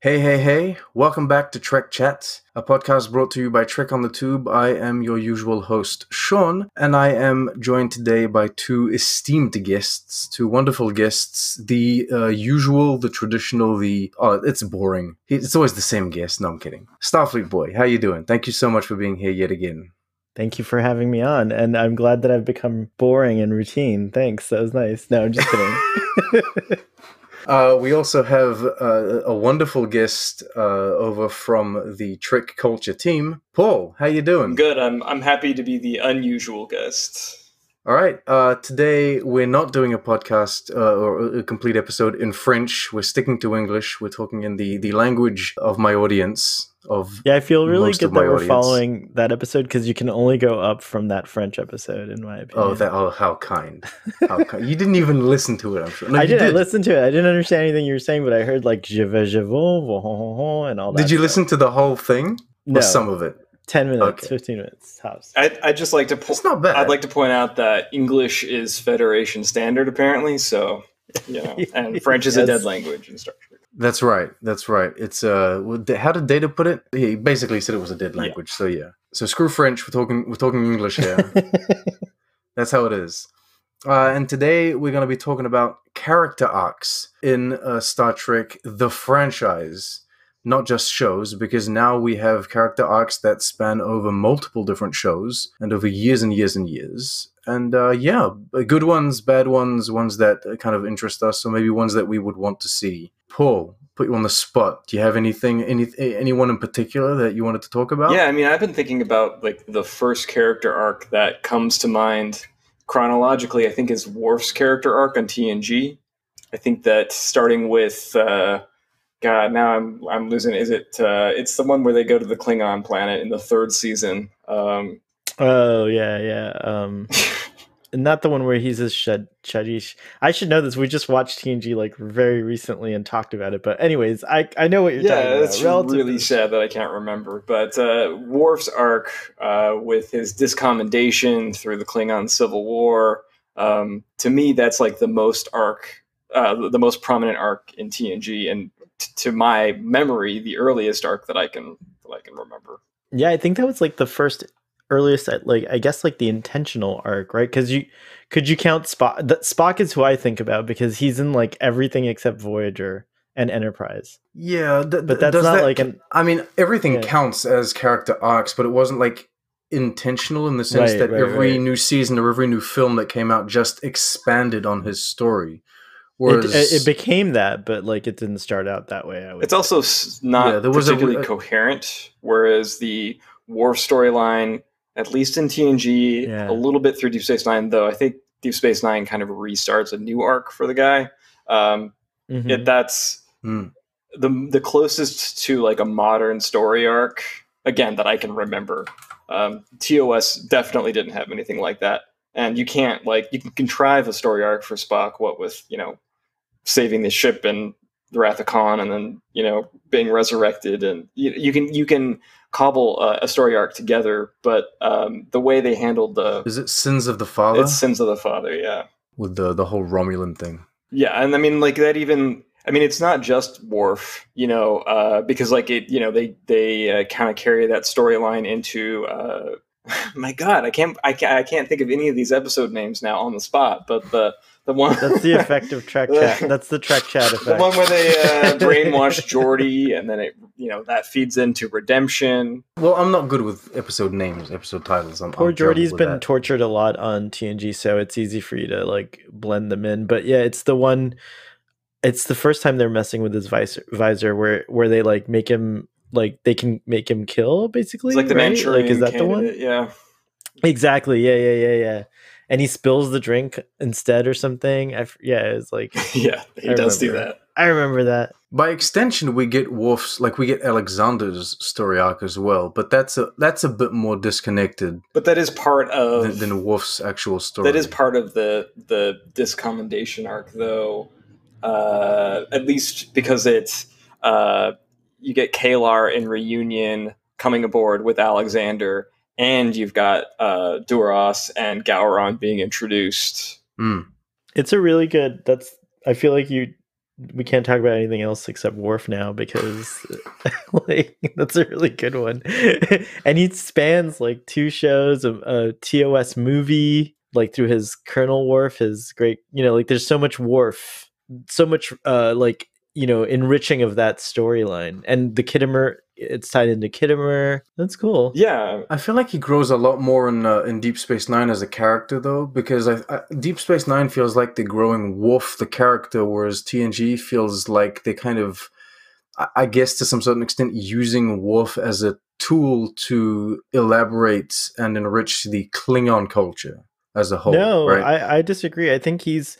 Hey, hey, hey, welcome back to Trek Chat, a podcast brought to you by Trek on the Tube. I am your usual host, Sean, and I am joined today by two esteemed guests, two wonderful guests. The uh, usual, the traditional, the. Oh, it's boring. It's always the same guest. No, I'm kidding. Starfleet Boy, how you doing? Thank you so much for being here yet again. Thank you for having me on, and I'm glad that I've become boring and routine. Thanks, that was nice. No, I'm just kidding. Uh, we also have uh, a wonderful guest uh, over from the Trek Culture team. Paul, how you doing? Good. I'm I'm happy to be the unusual guest. All right. Uh, today we're not doing a podcast uh, or a complete episode in French. We're sticking to English. We're talking in the the language of my audience of yeah i feel really good that we're audience. following that episode because you can only go up from that french episode in my oh, opinion oh that oh how kind how kind you didn't even listen to it i'm sure no, i did, did. I listened to it i didn't understand anything you were saying but i heard like je vais je vais and all that did you stuff. listen to the whole thing no or some of it 10 minutes okay. 15 minutes tops. I, I just like to po- it's not bad i'd like to point out that english is federation standard apparently so you know and french is yes. a dead language in star trek that's right. That's right. It's uh, how did Data put it? He basically said it was a dead language. Yeah. So yeah. So screw French. We're talking. We're talking English here. That's how it is. Uh, and today we're going to be talking about character arcs in uh, Star Trek, the franchise, not just shows, because now we have character arcs that span over multiple different shows and over years and years and years. And uh, yeah, good ones, bad ones, ones that kind of interest us, or maybe ones that we would want to see. Paul, put you on the spot. Do you have anything, any anyone in particular that you wanted to talk about? Yeah, I mean, I've been thinking about like the first character arc that comes to mind chronologically. I think is Worf's character arc on TNG. I think that starting with uh, God, now I'm I'm losing. Is it? Uh, it's the one where they go to the Klingon planet in the third season. Um, oh yeah, yeah. Um, not the one where he's a Shad Shadish. I should know this. We just watched TNG like very recently and talked about it. But anyways, I I know what you're yeah, talking about. Yeah, it's really sad that I can't remember. But uh, Worf's arc uh, with his discommendation through the Klingon Civil War. Um, to me, that's like the most arc, uh, the most prominent arc in TNG, and t- to my memory, the earliest arc that I can that I can remember. Yeah, I think that was like the first earliest like I guess like the intentional arc, right? Because you could you count Spock? That Spock is who I think about because he's in like everything except Voyager and Enterprise. Yeah, th- but that's not that, like an. I mean, everything yeah. counts as character arcs, but it wasn't like intentional in the sense right, that right, every right. new season or every new film that came out just expanded on his story. Whereas, it, it, became that, but like it didn't start out that way. it's also not yeah, there was particularly a, coherent. Whereas the Worf storyline at least in TNG, yeah. a little bit through Deep Space Nine, though. I think Deep Space Nine kind of restarts a new arc for the guy. Um, mm-hmm. it, that's mm. the the closest to like a modern story arc again that I can remember. Um, TOS definitely didn't have anything like that, and you can't like you can contrive a story arc for Spock. What with you know saving the ship and the Wrath of Khan, and then you know being resurrected, and you, you can you can cobble uh, a story arc together. But um, the way they handled the is it Sins of the Father? It's Sins of the Father, yeah. With the the whole Romulan thing. Yeah, and I mean like that even. I mean, it's not just Worf, you know, uh, because like it, you know, they they uh, kind of carry that storyline into. Uh, my God, I can't, I can't, I can't think of any of these episode names now on the spot. But the the one that's the effect of Trek Chat. That's the Trek Chat effect. The one where they uh, brainwash Geordi, and then it, you know, that feeds into redemption. Well, I'm not good with episode names, episode titles. I'm, Poor I'm Geordi's been that. tortured a lot on TNG, so it's easy for you to like blend them in. But yeah, it's the one. It's the first time they're messing with his visor, visor where where they like make him like they can make him kill basically. It's like the right? Manchurian like is that candidate, the one? Yeah. Exactly. Yeah. Yeah. Yeah. Yeah and he spills the drink instead or something. I, yeah, it's like yeah, he I does remember. do that. I remember that. By extension, we get Worf's like we get Alexander's story arc as well, but that's a that's a bit more disconnected. But that is part of than, than Worf's actual story. That is part of the the discommendation arc, though. Uh, at least because it's uh, you get K'Ehleyr in reunion coming aboard with Alexander and you've got uh, Duras and Gowron being introduced. Mm. It's a really good. That's. I feel like you we can't talk about anything else except Worf now because like that's a really good one. and he spans like two shows, a, a TOS movie, like through his Colonel Worf, his great, you know, like there's so much Worf, so much uh like you know enriching of that storyline and the Khitomer it's tied into Khitomer. That's cool. Yeah, I feel like he grows a lot more in uh, in Deep Space Nine as a character, though, because I, I, Deep Space Nine feels like they're growing Worf the character, whereas TNG feels like they kind of, I guess, to some certain extent, using Worf as a tool to elaborate and enrich the Klingon culture as a whole. No, right? I, I disagree. I think he's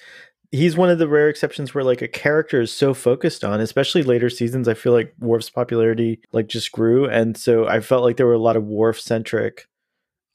he's one of the rare exceptions where like a character is so focused on especially later seasons i feel like Worf's popularity like just grew. And so i felt like there were a lot of Worf centric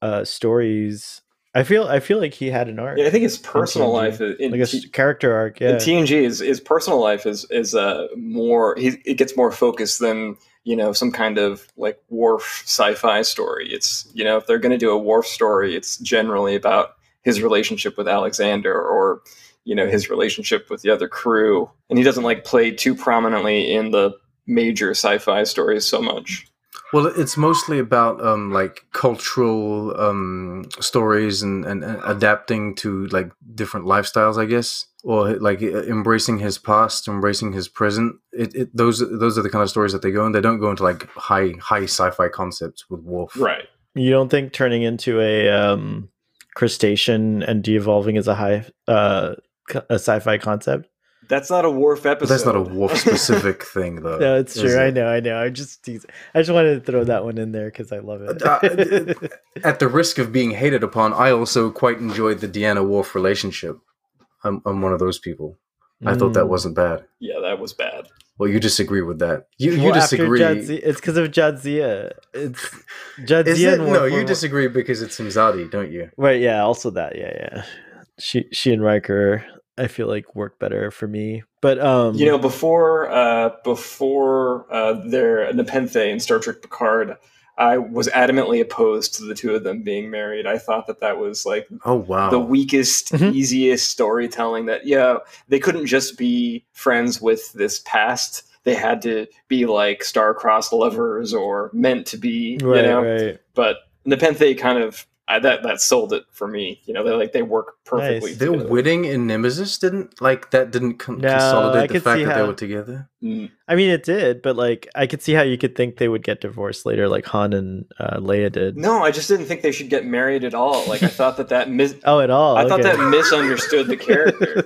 uh stories. I feel i feel like he had an arc yeah i think his personal life in like a T- character arc yeah. tng is his personal life is is uh more he it gets more focused than you know some kind of like Worf sci-fi story. It's you know if they're going to do a Worf story it's generally about his relationship with alexander or you know his relationship with the other crew. And he doesn't like play too prominently in the major sci-fi stories so much. Well it's mostly about um like cultural um stories and, and, and adapting to like different lifestyles i guess. Or like embracing his past embracing his present. It, it those those are the kind of stories that they go in. They don't go into like high high sci-fi concepts with Worf right. You don't think turning into a um crustacean and de-evolving is a high uh a sci-fi concept. That's not a Worf episode. That's not a Worf specific thing, though. No, it's true. It? I know, I know. I just, I just wanted to throw that one in there because I love it. uh, at the risk of being hated upon, I also quite enjoyed the Deanna Worf relationship. I'm, I'm one of those people. I thought that mm. wasn't bad. Yeah, that was bad. Well, you disagree with that. You well, you disagree. Jadzia, it's because of Jadzia. It's Jadzia. Is it? No, you disagree because it's Imzadi, don't you? Right. Yeah. Also that. Yeah. Yeah she she and Riker I feel like work better for me. But um you know before uh before uh their Nepenthe and Star Trek Picard I was adamantly opposed to the two of them being married. I thought that that was like oh wow the weakest, mm-hmm. easiest storytelling. That yeah, they couldn't just be friends with this past. They had to be like star-crossed lovers or meant to be. Right, you know, right. but Nepenthe kind of I, that that sold it for me. You know, they like they work perfectly. Nice. Their wedding in Nemesis didn't like that didn't con- no, consolidate the fact that how, they were together. Mm. I mean, it did, but like I could see how you could think they would get divorced later, like Han and uh, Leia did. No, I just didn't think they should get married at all. Like I thought that that mis- oh at all. I okay. thought that misunderstood the character.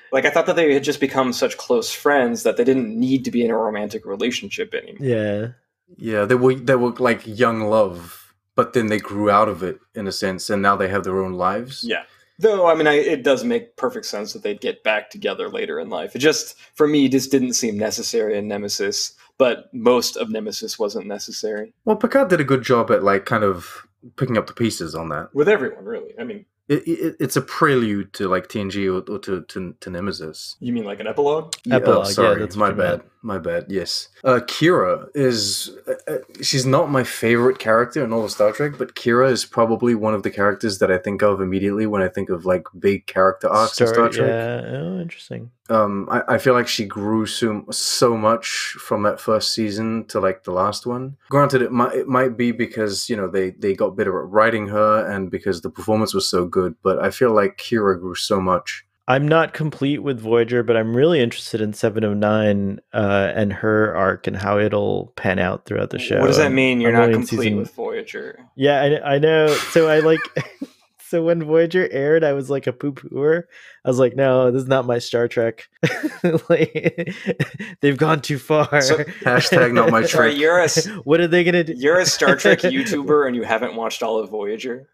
like I thought that they had just become such close friends that they didn't need to be in a romantic relationship anymore. Yeah. Yeah, they were they were like young love, but then they grew out of it in a sense, and now they have their own lives. Yeah. Though I mean, I, it does make perfect sense that they'd get back together later in life. It just, for me, just didn't seem necessary in Nemesis. But most of Nemesis wasn't necessary. Well, Picard did a good job at like kind of picking up the pieces on that with everyone, really. I mean, it, it, it's a prelude to like TNG or, or to, to, to Nemesis. You mean like an epilogue? Yeah, epilogue. Oh, sorry, yeah, that's my bad. Meant. My bad. Yes. Uh, Kira is uh, uh, she's not my favorite character in all of Star Trek, but Kira is probably one of the characters that I think of immediately when I think of like big character arcs Story, in Star Trek. Yeah. Oh, interesting. Um, I, I feel like she grew so so much from that first season to like the last one. Granted, it might it might be because you know they they got better at writing her and because the performance was so good, but I feel like Kira grew so much I'm not complete with Voyager, but I'm really interested in Seven of Nine uh, and her arc and how it'll pan out throughout the show. What does that mean? You're I'm not complete season... with Voyager. Yeah, I, I know. So I like. so when Voyager aired, I was like a poo pooer. I was like, no, this is not my Star Trek. like, they've gone too far. So, hashtag not my Trek. You're a, what are they gonna do? You're a Star Trek YouTuber and you haven't watched all of Voyager.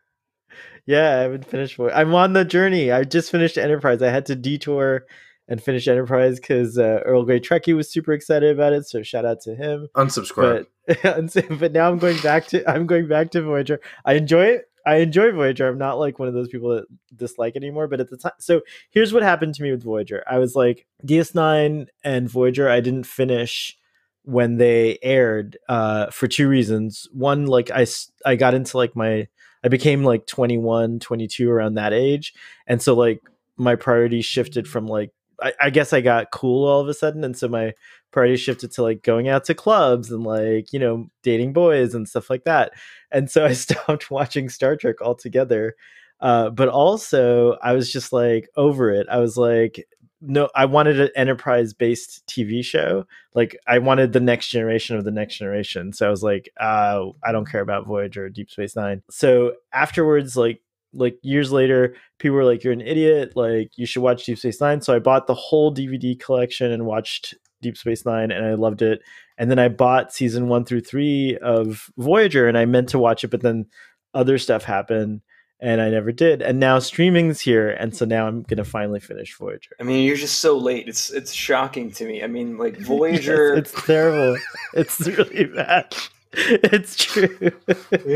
Yeah, I haven't finished. Voyager. I'm on the journey. I just finished Enterprise. I had to detour and finish Enterprise because uh, Earl Grey Trekkie was super excited about it. So shout out to him. Unsubscribe. But, but now I'm going back to I'm going back to Voyager. I enjoy it. I enjoy Voyager. I'm not like one of those people that dislike anymore. But at the time, so here's what happened to me with Voyager. I was like DS9 and Voyager. I didn't finish when they aired uh, for two reasons. One, like I I got into like my I became like 21, 22 around that age. And so like my priorities shifted from like I, I, guess I got cool all of a sudden, and so my priorities shifted to like going out to clubs and like you know dating boys and stuff like that. And so I stopped watching Star Trek altogether. Uh, but also, I was just like over it. I was like, no, I wanted an enterprise based TV show. Like I wanted the next generation of the next generation. So I was like, uh, I don't care about Voyager, or Deep Space Nine. So afterwards, like like years later, people were like, "You're an idiot! Like you should watch Deep Space Nine." So I bought the whole DVD collection and watched Deep Space Nine, and I loved it. And then I bought season one through three of Voyager, and I meant to watch it, but then other stuff happened, and I never did. And now streaming's here, and so now I'm gonna finally finish Voyager. I mean, you're just so late. It's it's shocking to me. I mean, like Voyager. yes, it's terrible. it's really bad. it's true.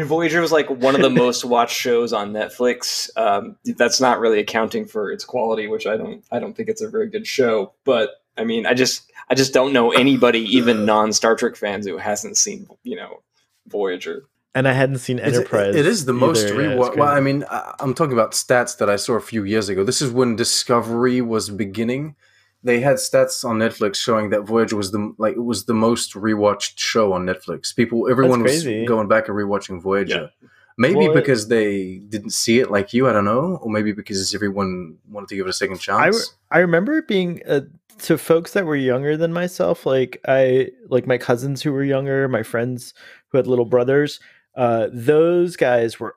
Voyager was like one of the most watched shows on Netflix. Um, that's not really accounting for its quality, which I don't. I don't think it's a very good show. But I mean, I just, I just don't know anybody, even non Star Trek fans, who hasn't seen, you know, Voyager. And I hadn't seen Enterprise. it is the most rewatched. Yeah, well, I mean, I'm talking about stats that I saw a few years ago. This is when Discovery was beginning they had stats on Netflix showing that Voyager was the like it was the most rewatched show on Netflix. People, everyone was going back and rewatching Voyager. Yeah. Maybe well, because they didn't see it like you, I don't know, or maybe because everyone wanted to give it a second chance. I, I remember it being uh, to folks that were younger than myself, like I like my cousins who were younger, my friends who had little brothers. Uh, those guys were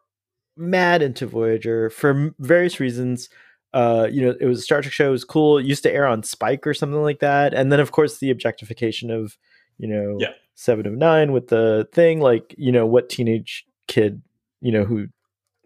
mad into Voyager for various reasons uh, you know, it was a Star Trek show. It was cool. It used to air on Spike or something like that. And then, of course, the objectification of, you know, yeah. Seven of Nine with the thing. Like, you know, what teenage kid, you know, who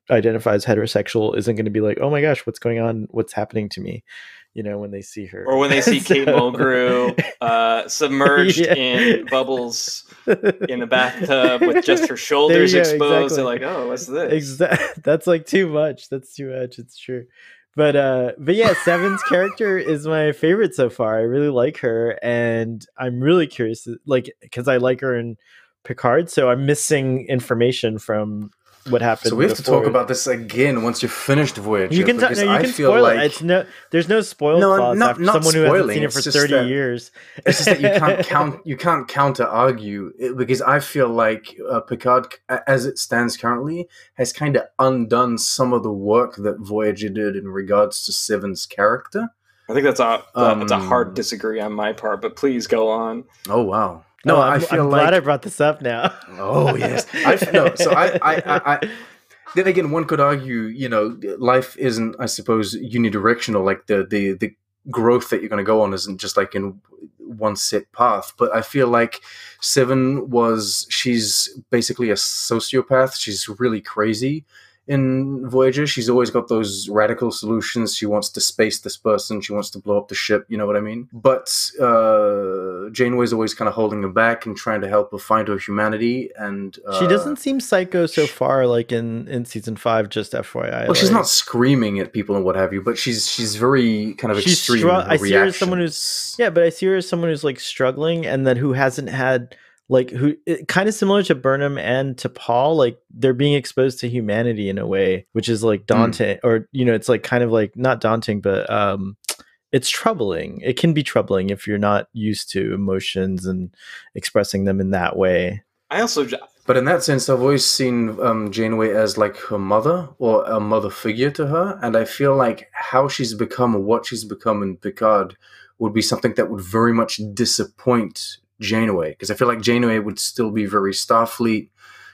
identifies heterosexual isn't going to be like, oh my gosh, what's going on? What's happening to me? You know, when they see her, or when they see so... Kate Mulgrew uh, submerged yeah. in bubbles in the bathtub with just her shoulders exposed, exactly. they're like, "Oh, what's this?" Exactly. That's like too much. That's too much. It's true but uh but yeah seven's character is my favorite so far. I really like her and i'm really curious like because i like her in picard so i'm missing information from what happened. So we have to talk about this again once you've finished Voyager. You can, t- no, you can spoil like... it. It's no, there's no spoil no, clause not, not someone spoiling. who hasn't seen it for thirty that, years. It's just that you can't count. You can't counter argue because I feel like uh, Picard, as it stands currently, has kind of undone some of the work that Voyager did in regards to Seven's character. I think that's a um, that's a hard disagree on my part, but please go on. Oh wow. No, oh, I feel I'm like, glad I brought this up now. oh yes, I no. So I, I, I, I, then again, one could argue, you know, life isn't, I suppose, unidirectional. Like the the the growth that you're going to go on isn't just like in one set path. But I feel like Seven was she's basically a sociopath. She's really crazy in Voyager. She's always got those radical solutions. She wants to space this person. She wants to blow up the ship. You know what I mean? But uh, Janeway's always kind of holding her back and trying to help her find her humanity. And uh, she doesn't seem psycho so far. Like in in season five, just FYI. Well, like, she's not screaming at people and what have you, but she's she's very kind of she's extreme. Stru- I see her as someone who's yeah, but I see her as someone who's like struggling and then who hasn't had like who kind of similar to Burnham and to Paul, like they're being exposed to humanity in a way, which is like hmm. daunting, mm. or you know, it's like kind of like not daunting, but um, it's troubling. It can be troubling if you're not used to emotions and expressing them in that way. I also, but in that sense, I've always seen um, Janeway as like her mother or a mother figure to her, and I feel like how she's become or what she's become in Picard would be something that would very much disappoint Janeway because I feel like Janeway would still be very Starfleet.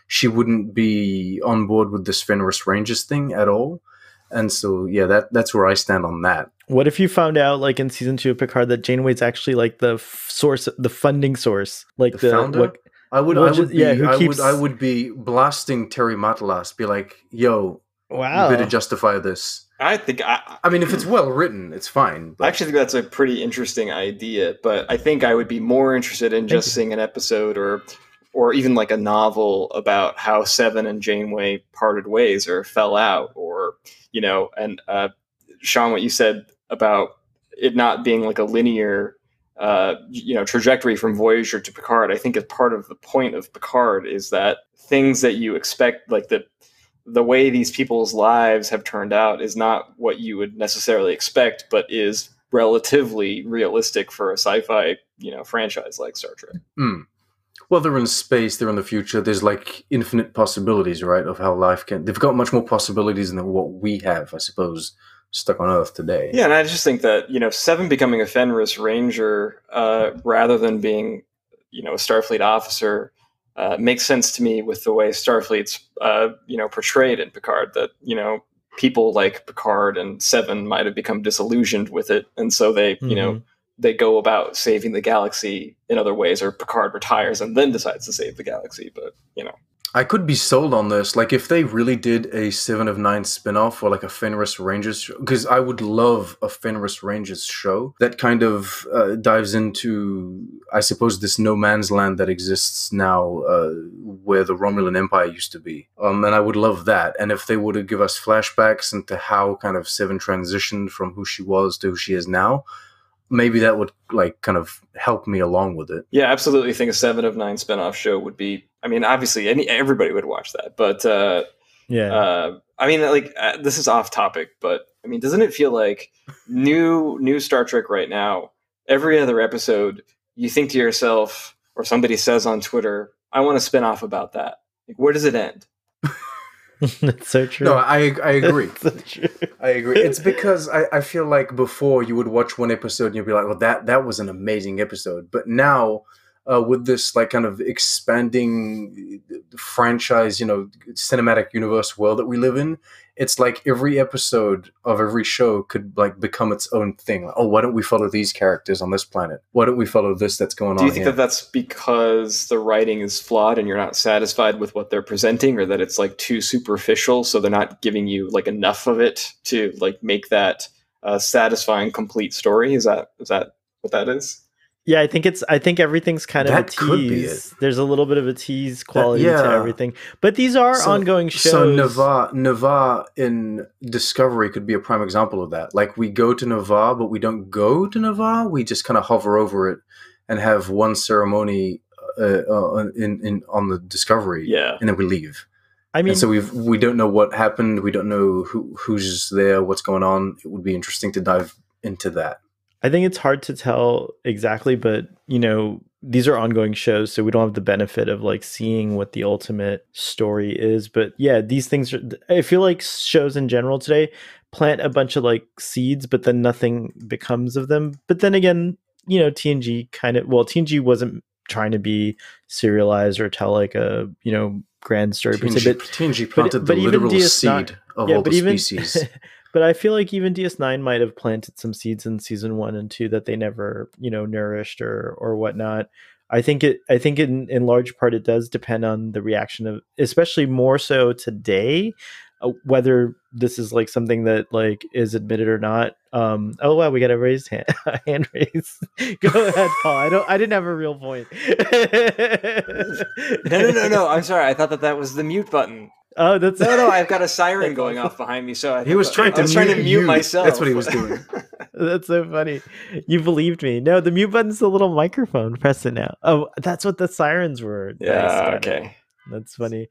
She wouldn't be on board with this Fenris Rangers thing at all. And so, yeah, that that's where I stand on that. What if you found out, like in season two of Picard, that Janeway's actually like the f- source, the funding source, like the, the founder? What, I would, I would, be, yeah, I keeps... would, I would be blasting Terry Matalas, be like, "Yo, wow, you better justify this." I think I, I mean, if it's well written, it's fine. But. I actually think that's a pretty interesting idea. But I think I would be more interested in just seeing an episode or, or even like a novel about how Seven and Janeway parted ways or fell out, or you know, and uh, Sean, what you said about it not being like a linear, uh, you know, trajectory from Voyager to Picard. I think is part of the point of Picard is that things that you expect, like the the way these people's lives have turned out is not what you would necessarily expect, but is relatively realistic for a sci-fi, you know, franchise like Star Trek. Mm. Well, they're in space, they're in the future. There's like infinite possibilities, right, of how life can. They've got much more possibilities than what we have, I suppose, stuck on Earth today. Yeah, and I just think that you know, Seven becoming a Fenris Ranger uh, rather than being, you know, a Starfleet officer uh, makes sense to me with the way Starfleet's uh, you know portrayed in Picard. That you know people like Picard and Seven might have become disillusioned with it, and so they mm-hmm. you know mm-hmm. they go about saving the galaxy in other ways, or Picard retires and then decides to save the galaxy. But you know I could be sold on this. Like, if they really did a Seven of Nine spinoff or like a Fenris Rangers, because I would love a Fenris Rangers show that kind of uh, dives into, I suppose, this no man's land that exists now, uh, where the Romulan Empire used to be. Um, and I would love that. And if they were to give us flashbacks into how kind of Seven transitioned from who she was to who she is now, maybe that would like kind of help me along with it. Yeah, absolutely. I think a seven of nine spinoff show would be. I mean, obviously, any everybody would watch that, but uh, yeah. Uh, I mean, like uh, this is off topic, but I mean, doesn't it feel like new new Star Trek right now? Every other episode, you think to yourself, or somebody says on Twitter, "I want to spin off about that." Like, where does it end? That's so true. No, I I agree. so I agree. It's because I, I feel like before you would watch one episode and you'd be like, well, that that was an amazing episode. But now uh, with this like kind of expanding franchise, you know, cinematic universe world that we live in, it's like every episode of every show could like become its own thing. Like, oh, why don't we follow these characters on this planet? Why don't we follow this that's going on? Do you think here? that that's because the writing is flawed and you're not satisfied with what they're presenting, or that it's like too superficial, so they're not giving you like enough of it to like make that uh, satisfying, complete story? Is that is that what that is? Yeah, I think it's. I think everything's kind of that a tease. There's a little bit of a tease quality that, yeah. to everything, but these are so, ongoing shows. So Ni'Var, Ni'Var in Discovery could be a prime example of that. Like we go to Ni'Var, but we don't go to Ni'Var. We just kind of hover over it and have one ceremony uh, uh, in, in on the Discovery. Yeah, and then we leave. I mean, and so we've we don't know what happened. We don't know who who's there, what's going on. It would be interesting to dive into that. I think it's hard to tell exactly, but you know, these are ongoing shows, so we don't have the benefit of like seeing what the ultimate story is. But yeah, these things are. I feel like shows in general today plant a bunch of like seeds, but then nothing becomes of them. But then again, you know, TNG kind of well, TNG wasn't trying to be serialized or tell like a you know grand story. TNG, but TNG planted but, the but literal seed of yeah, all the even, species. But I feel like even DS9 might have planted some seeds in season one and two that they never, you know, nourished or or whatnot. I think it. I think in in large part it does depend on the reaction of, especially more so today, uh, whether this is like something that like is admitted or not. Um, oh wow, we got a raised hand, hand raise. Go ahead, Paul. I don't. I didn't have a real point. no, no, no, no. I'm sorry. I thought that that was the mute button. Oh, that's no, no. I've got a siren going off behind me, so I he was trying to. I was trying to mute you. myself. That's what he was doing. that's so funny. You believed me. No, the mute button's the little microphone. Press it now. Oh, that's what the sirens were. Yeah. Okay. That's funny.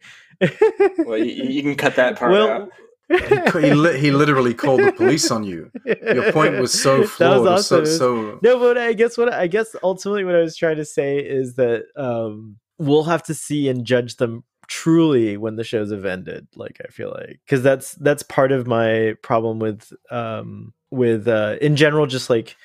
well, you, you, can cut that part well, out. he, he, li- he, literally called the police on you. Your point was so flawed. Was awesome. so, so, no, but I guess what I guess ultimately what I was trying to say is that um, we'll have to see and judge them truly when the shows have ended like i feel like because that's that's part of my problem with um with uh in general just like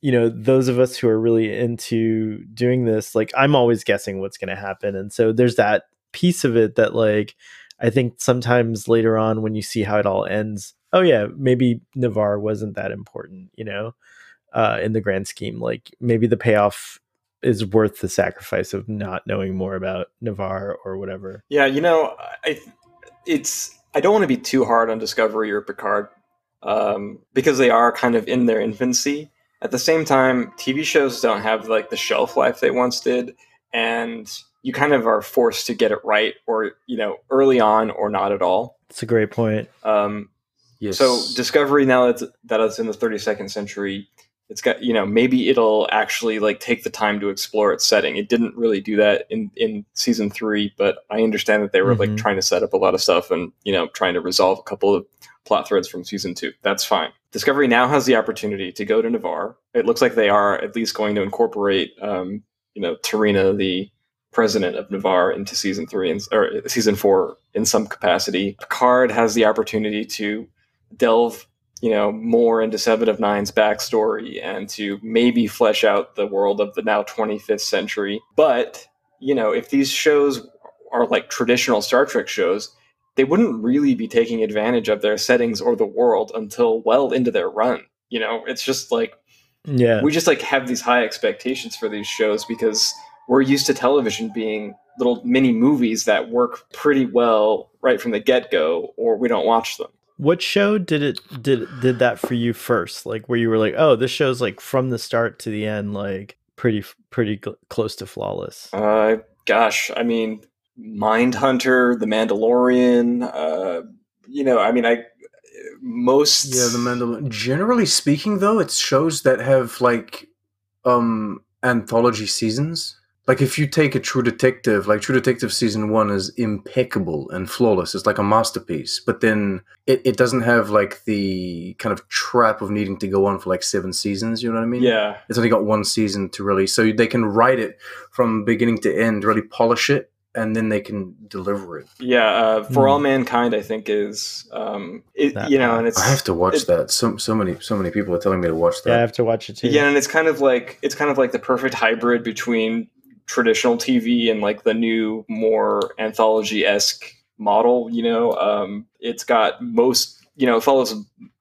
you know those of us who are really into doing this like i'm always guessing what's going to happen and so there's that piece of it that like i think sometimes later on when you see how it all ends oh yeah maybe Ni'Var wasn't that important you know uh in the grand scheme like maybe the payoff is worth the sacrifice of not knowing more about Ni'Var or whatever. Yeah, you know, I it's I don't want to be too hard on Discovery or Picard um, because they are kind of in their infancy. At the same time, TV shows don't have like the shelf life they once did, and you kind of are forced to get it right, or you know, early on or not at all. It's a great point. Um, yes. So Discovery now that that it's in the 32nd century, it's got you know maybe it'll actually like take the time to explore its setting. It didn't really do that in in season three but i understand that they were mm-hmm. like trying to set up a lot of stuff and you know trying to resolve a couple of plot threads from season two. That's fine. Discovery now has the opportunity to go to Ni'Var it looks like they are at least going to incorporate um you know T'Rina the president of Ni'Var into season three and or season four in some capacity. Picard has the opportunity to delve you know more into Seven of Nine's backstory and to maybe flesh out the world of the now 25th century. But you know, if these shows are like traditional Star Trek shows, they wouldn't really be taking advantage of their settings or the world until well into their run. You know, it's just like yeah, we just like have these high expectations for these shows because we're used to television being little mini movies that work pretty well right from the get go, or we don't watch them. What show did it did did that for you first? Like where you were like, "Oh, this show's like from the start to the end like pretty pretty cl- close to flawless." Uh gosh, I mean, Mindhunter The Mandalorian, uh you know, I mean, I most Yeah, The Mandalorian. Generally speaking though, it's shows that have like um anthology seasons like if you take a True Detective, like True Detective season one is impeccable and flawless. It's like a masterpiece. But then it, it doesn't have like the kind of trap of needing to go on for like seven seasons. You know what I mean? Yeah. It's only got one season to really, so they can write it from beginning to end, really polish it, and then they can deliver it. Yeah, uh, for mm. all mankind, I think is um, it, you know, and it's I have to watch it, that. So so many so many people are telling me to watch that. Yeah, I have to watch it too. Yeah, and it's kind of like it's kind of like the perfect hybrid between traditional TV and like the new, more anthology esque model. You know, um, it's got most, you know, it follows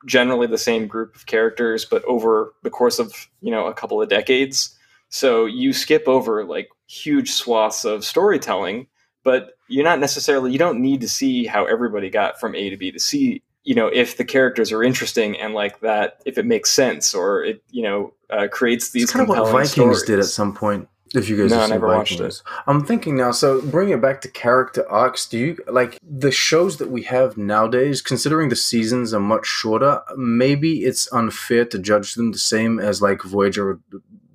generally the same group of characters, but over the course of, you know, a couple of decades. So you skip over like huge swaths of storytelling, but you're not necessarily, you don't need to see how everybody got from A to B to C you know if the characters are interesting and like that if it makes sense or it you know uh, creates these it's kind of what vikings stories. did at some point if you guys no, I never Vikings. watched it. I'm thinking now. So bring it back to character arcs. Do you like the shows that we have nowadays? Considering the seasons are much shorter, maybe it's unfair to judge them the same as like Voyager or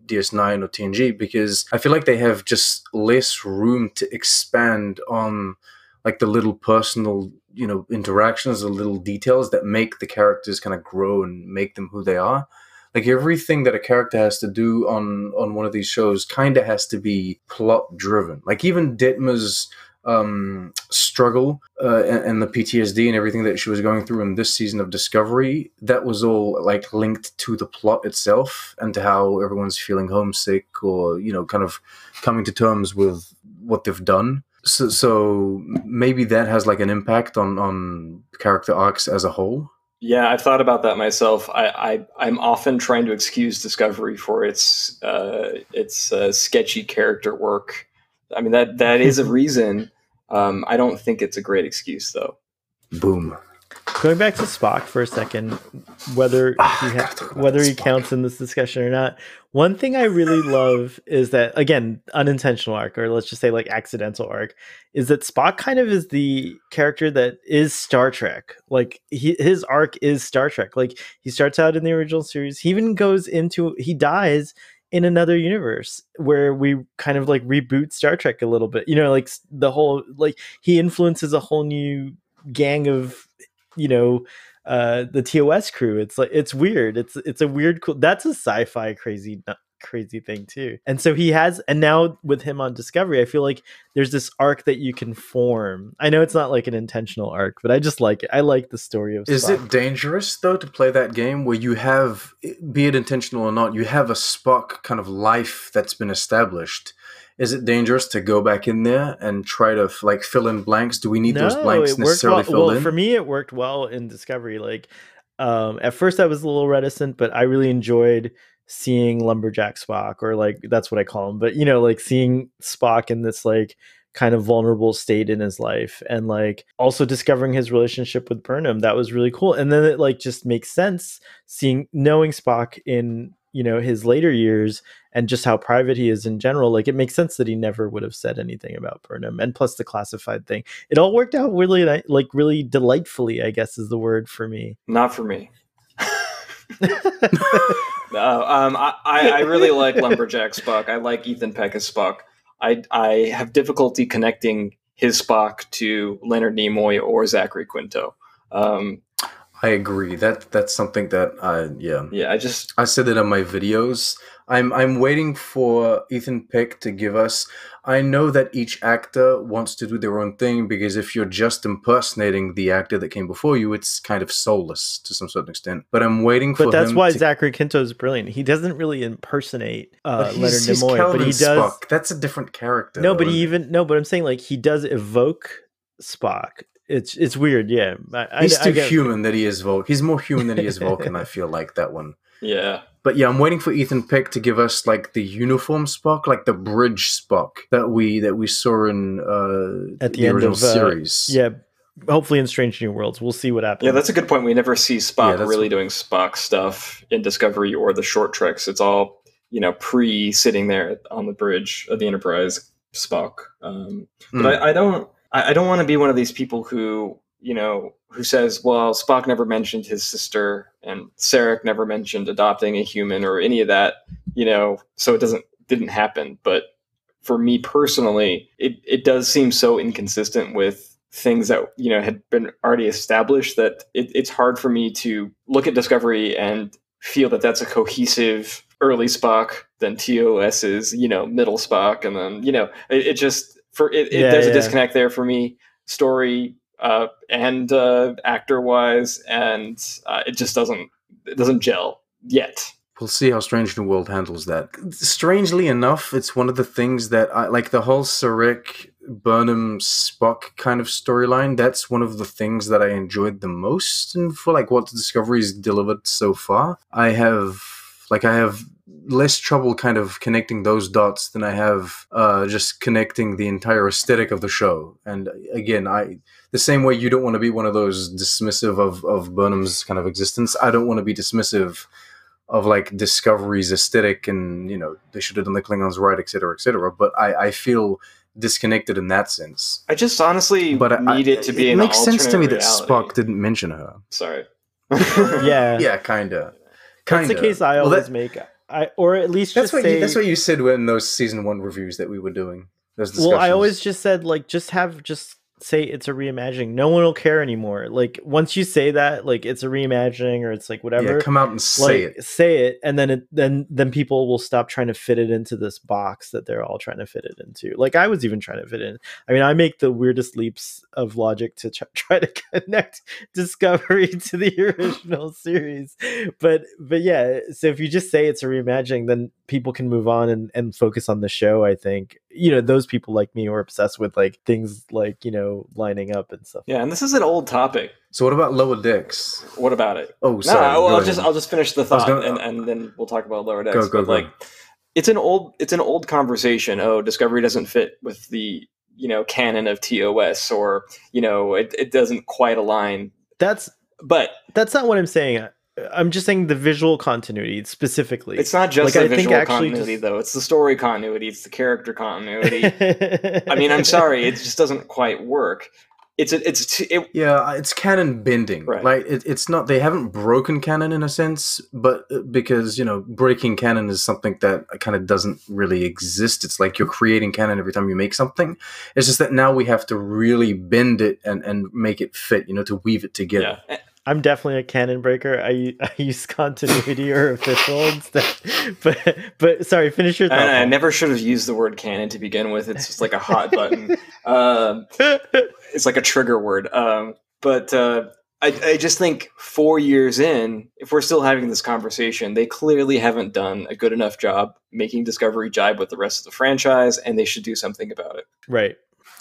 DS9 or TNG because I feel like they have just less room to expand on like the little personal you know interactions the little details that make the characters kind of grow and make them who they are like everything that a character has to do on on one of these shows kind of has to be plot driven like even detmer's um, struggle uh, and, and, the PTSD and everything that she was going through in this season of Discovery, that was all like linked to the plot itself and to how everyone's feeling homesick or you know kind of coming to terms with what they've done. So, so maybe that has like an impact on on character arcs as a whole. Yeah, I've thought about that myself. I, I am often trying to excuse Discovery for its uh, its uh, sketchy character work. I mean that that is a reason. Um, I don't think it's a great excuse though. Boom. Going back to Spock for a second, whether oh, he ha- whether he counts in this discussion or not, one thing I really love is that again, unintentional arc, or let's just say like accidental arc, is that Spock kind of is the character that is Star Trek. Like he, his arc is Star Trek. Like he starts out in the original series, he even goes into he dies in another universe where we kind of like reboot Star Trek a little bit. You know, like the whole like he influences a whole new gang of you know uh the TOS crew. It's like it's weird. It's it's a weird cool. That's a sci-fi crazy crazy thing too. And so he has and now with him on Discovery, I feel like there's this arc that you can form. I know it's not like an intentional arc, but I just like it. I like the story of Is it dangerous though to play that game where you have be it intentional or not, you have a Spock kind of life that's been established is it dangerous to go back in there and try to like fill in blanks? Do we need no, those blanks necessarily well. filled well, in? For me, it worked well in Discovery. Like um, at first, I was a little reticent, but I really enjoyed seeing lumberjack Spock, or like that's what I call him. But you know, like seeing Spock in this like kind of vulnerable state in his life and like also discovering his relationship with Burnham that was really cool and then it like just makes sense seeing knowing Spock in you know his later years and just how private he is in general like it makes sense that he never would have said anything about burnham and plus the classified thing it all worked out really like really delightfully i guess is the word for me not for me Uh, um, I, I really like Lumberjack Spock. I like Ethan Peck as Spock. I I have difficulty connecting his Spock to Leonard Nimoy or Zachary Quinto. Um, I agree. That that's something that I yeah. Yeah, I just I said it on my videos. I'm I'm waiting for Ethan Peck to give us. I know that each actor wants to do their own thing because if you're just impersonating the actor that came before you, it's kind of soulless to some certain extent. But I'm waiting for. But that's why to... Zachary Quinto is brilliant. He doesn't really impersonate uh, Leonard Nimoy, but he does. Spock. That's a different character. No, though, but he even no, but I'm saying like he does evoke Spock it's it's weird. Yeah, I, he's I, too I human that he is Vulcan. He's more human than he is Vulcan. I feel like that one. Yeah. But yeah, I'm waiting for Ethan Peck to give us like the uniform Spock, like the bridge Spock that we that we saw in uh, at the, the end of uh, series. Yeah, hopefully in Strange New Worlds, we'll see what happens. Yeah, that's a good point. We never see Spock yeah, really what... doing Spock stuff in Discovery or the short treks. It's all you know pre sitting there on the bridge of the Enterprise Spock. Um, but mm. I, I don't. I, I don't want to be one of these people who you know who says, "Well, Spock never mentioned his sister, and Sarek never mentioned adopting a human or any of that," you know, so it doesn't didn't happen. But for me personally, it it does seem so inconsistent with things that you know had been already established that it, it's hard for me to look at Discovery and feel that that's a cohesive early Spock, then TOS is you know middle Spock, and then you know it, it just for it, it yeah, there's yeah. a disconnect there for me story uh, and uh, actor wise and uh, it just doesn't it doesn't gel yet. We'll see how strange new world handles that. Strangely enough it's one of the things that i like the whole sarek burnham spock kind of storyline that's one of the things that i enjoyed the most and for like what the discoveries delivered so far. I have like i have less trouble kind of connecting those dots than I have uh, just connecting the entire aesthetic of the show. And again, I the same way you don't want to be one of those dismissive of of Burnham's kind of existence. I don't want to be dismissive of like Discovery's aesthetic, and you know they should have done the Klingons right, etc., etc. But I I feel disconnected in that sense. I just honestly but need I, it to be. It makes sense to me reality. that Spock didn't mention her. Sorry. yeah. Yeah. Kinda. Kinda. That's the case I always well, that, make. I or at least that's what say, you, that's what you said when those season one reviews that we were doing. well, I always just said like just have just say it's a reimagining. No one will care anymore. Like once you say that, like it's a reimagining or it's like whatever. Yeah, come out and say like, it. Say it, and then it then then people will stop trying to fit it into this box that they're all trying to fit it into. Like I was even trying to fit in. I mean, I make the weirdest leaps of logic to try, try to connect Discovery to the original series, but but yeah. So if you just say it's a reimagining, then people can move on and, and focus on the show i think you know those people like me who are obsessed with like things like you know lining up and stuff yeah and this is an old topic. So what about lower decks? What about it? Oh sorry no, well, i'll just i'll just finish the thought gonna, and, and then we'll talk about lower decks go, go, but go. like it's an old it's an old conversation. Oh discovery doesn't fit with the you know canon of tos or you know it, it doesn't quite align. That's but that's not what i'm saying I'm just saying the visual continuity specifically. It's not just like, the I visual continuity just... though. It's the story continuity. It's the character continuity. I mean, I'm sorry, it just doesn't quite work. It's a, it's it, yeah, it's canon bending. Right. Like it, it's not they haven't broken canon in a sense, but uh, because you know breaking canon is something that kind of doesn't really exist. It's like you're creating canon every time you make something. It's just that now we have to really bend it and and make it fit. You know, to weave it together. Yeah. I'm definitely a canon breaker. I, I use continuity or official instead. But but sorry, finish your thought. I, I, never should have used the word canon to begin with. It's just like a hot button. Um, it's like a trigger word. Um, but uh, I, I just think four years in, if we're still having this conversation, they clearly haven't done a good enough job making Discovery jibe with the rest of the franchise, and they should do something about it. Right.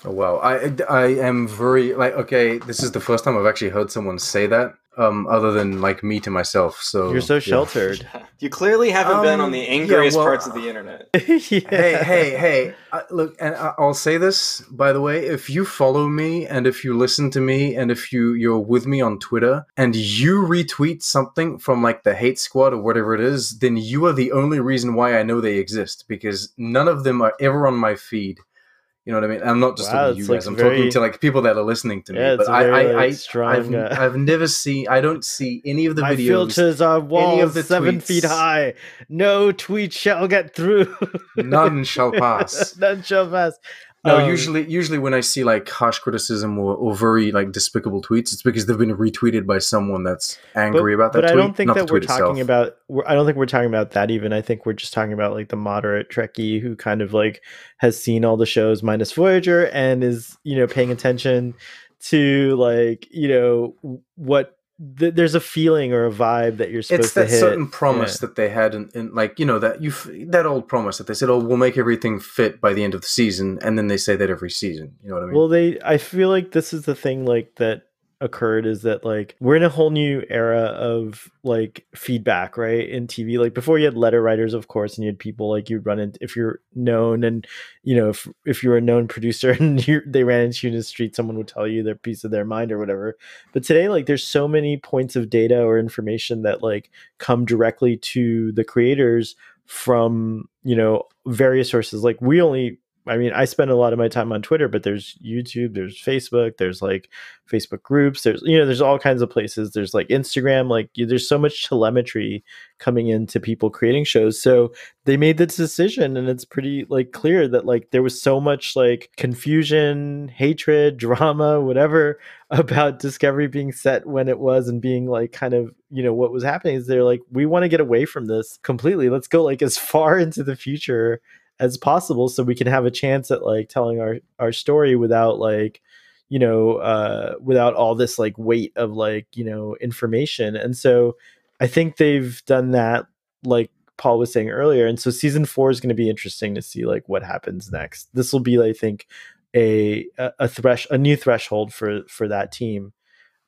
Oh, wow, I I am very like okay. This is the first time I've actually heard someone say that, um, other than like me to myself. So you're so sheltered. Yeah. You clearly haven't um, been on the angriest yeah, well, parts of the internet. yeah. Hey, hey, hey! I, look, and I'll say this by the way: if you follow me and if you listen to me and if you you're with me on Twitter and you retweet something from like the Hate Squad or whatever it is, then you are the only reason why I know they exist because none of them are ever on my feed You know what I mean? I'm not just wow, talking to you guys. Like I'm very, talking to like people that are listening to me. Yeah, but I, very, I, I, strong, I've, uh, I've never seen. I don't see any of the my videos. filters are walls seven tweets. feet high. No tweet shall get through. None shall pass. None shall pass. No, um, usually, usually when I see like harsh criticism or, or very like despicable tweets, it's because they've been retweeted by someone that's angry but, about that. But tweet, I don't think that we're talking itself. about. I don't think we're talking about that even. I think we're just talking about like the moderate Trekkie who kind of like has seen all the shows minus Voyager and is you know paying attention to like you know what th- there's a feeling or a vibe that you're supposed it's that to hit. certain promise yeah. that they had and, in, like you know that you that old promise that they said oh we'll make everything fit by the end of the season and then they say that every season you know what i mean well they i feel like this is the thing like that occurred is that like we're in a whole new era of like feedback right in tv like before you had letter writers of course and you had people like you'd run into if you're known and you know if, if you're a known producer and you they ran into you in the street someone would tell you their piece of their mind or whatever. But today like there's so many points of data or information that like come directly to the creators from you know various sources. Like we only I mean, I spend a lot of my time on Twitter, but there's YouTube, there's Facebook, there's like Facebook groups, there's you know, there's all kinds of places. There's like Instagram, like there's so much telemetry coming into people creating shows. So they made this decision, and it's pretty like clear that like there was so much like confusion, hatred, drama, whatever about Discovery being set when it was and being like kind of you know what was happening is they're like we want to get away from this completely. Let's go like as far into the future as possible so we can have a chance at like telling our our story without like you know uh without all this like weight of like you know information. And so i think they've done that like paul was saying earlier. And so season four is going to be interesting to see like what happens next. This will be i think a a thresh a new threshold for for that team.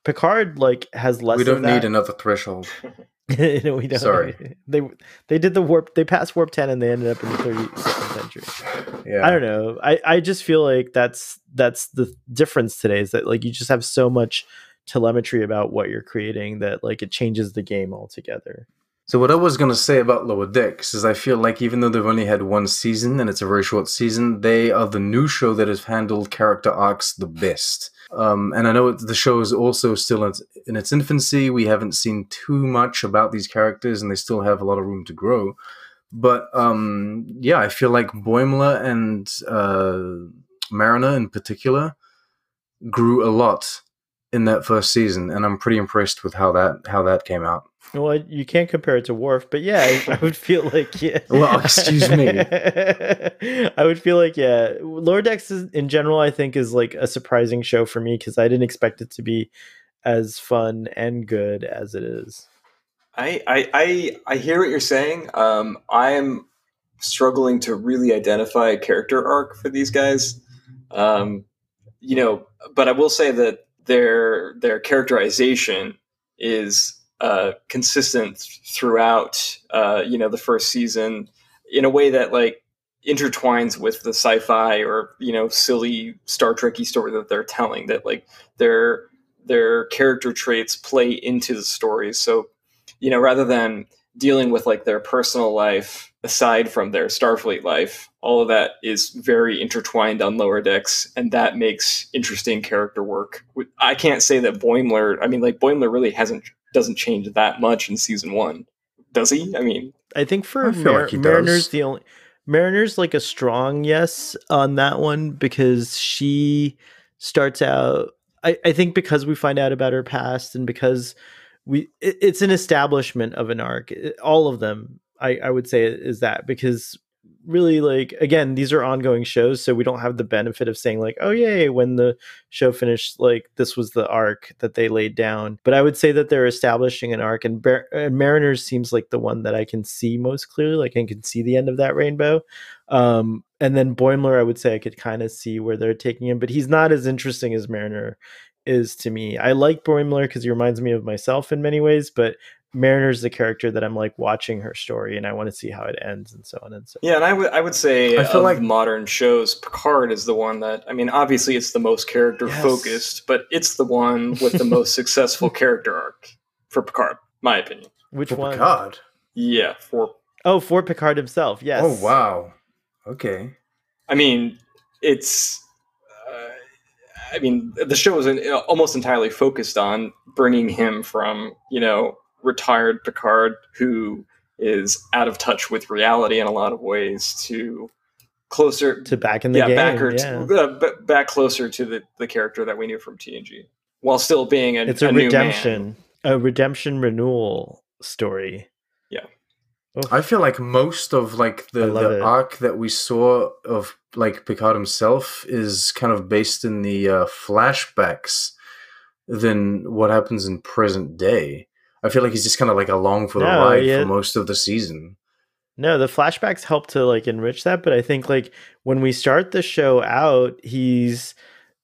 Picard like has less we don't need another threshold no, we don't. Sorry, they they did the warp. They passed warp ten, and they ended up in the 32nd century. Yeah, I don't know. I I just feel like that's that's the difference today is that like you just have so much telemetry about what you're creating that like it changes the game altogether. So what I was gonna say about Lower Decks is I feel like even though they've only had one season and it's a very short season, they are the new show that has handled character arcs the best. Um, and I know the show is also still in its infancy. We haven't seen too much about these characters, and they still have a lot of room to grow. But um, yeah, I feel like Boimler and uh, Mariner in particular grew a lot in that first season, and I'm pretty impressed with how that how that came out. Well, you can't compare it to Worf, but yeah, I, I would feel like yeah. well, excuse me. I would feel like yeah, Lower Decks is, in general, I think is like a surprising show for me because I didn't expect it to be as fun and good as it is. I I I, I hear what you're saying. Um, I am struggling to really identify a character arc for these guys. Um, you know, but I will say that their their characterization is uh, consistent throughout uh, you know the first season in a way that like intertwines with the sci-fi or you know silly Star Trekky story that they're telling that like their their character traits play into the stories so you know rather than dealing with like their personal life aside from their Starfleet life all of that is very intertwined on lower decks and that makes interesting character work i can't say that boimler i mean like boimler really hasn't doesn't change that much in season one, does he? I mean, I think for I Mar- like Mariner's the only Mariner's like a strong yes on that one because she starts out. I, I think because we find out about her past and because we it, it's an establishment of an arc. All of them, I, I would say, is that because really like again these are ongoing shows so we don't have the benefit of saying like oh yay when the show finished like this was the arc that they laid down but i would say that they're establishing an arc and, Bar- and mariners seems like the one that i can see most clearly like i can see the end of that rainbow um, and then boimler i would say i could kind of see where they're taking him but he's not as interesting as mariner is to me. I like Boimler because he reminds me of myself in many ways, but Mariner's the character that I'm like watching her story and I want to see how it ends and so on and so. Yeah, and I would I would say I feel like modern shows, Picard is the one that I mean, obviously it's the most character yes. focused, but it's the one with the most successful character arc for Picard, my opinion. Which for one? Picard. Yeah, for oh, for Picard himself. Yes. Oh wow. Okay. I mean, it's uh, I mean, the show is almost entirely focused on bringing him from, you know, retired Picard who is out of touch with reality in a lot of ways to closer to back in the yeah, game, back, yeah. To, uh, back closer to the, the character that we knew from TNG, while still being a, it's a, a redemption, a redemption renewal story. Yeah, I feel like most of like the, the arc that we saw of like Picard himself is kind of based in the uh, flashbacks than what happens in present day. I feel like he's just kind of like along for the no, ride yeah. for most of the season. No, the flashbacks help to like enrich that, but I think like when we start the show out, he's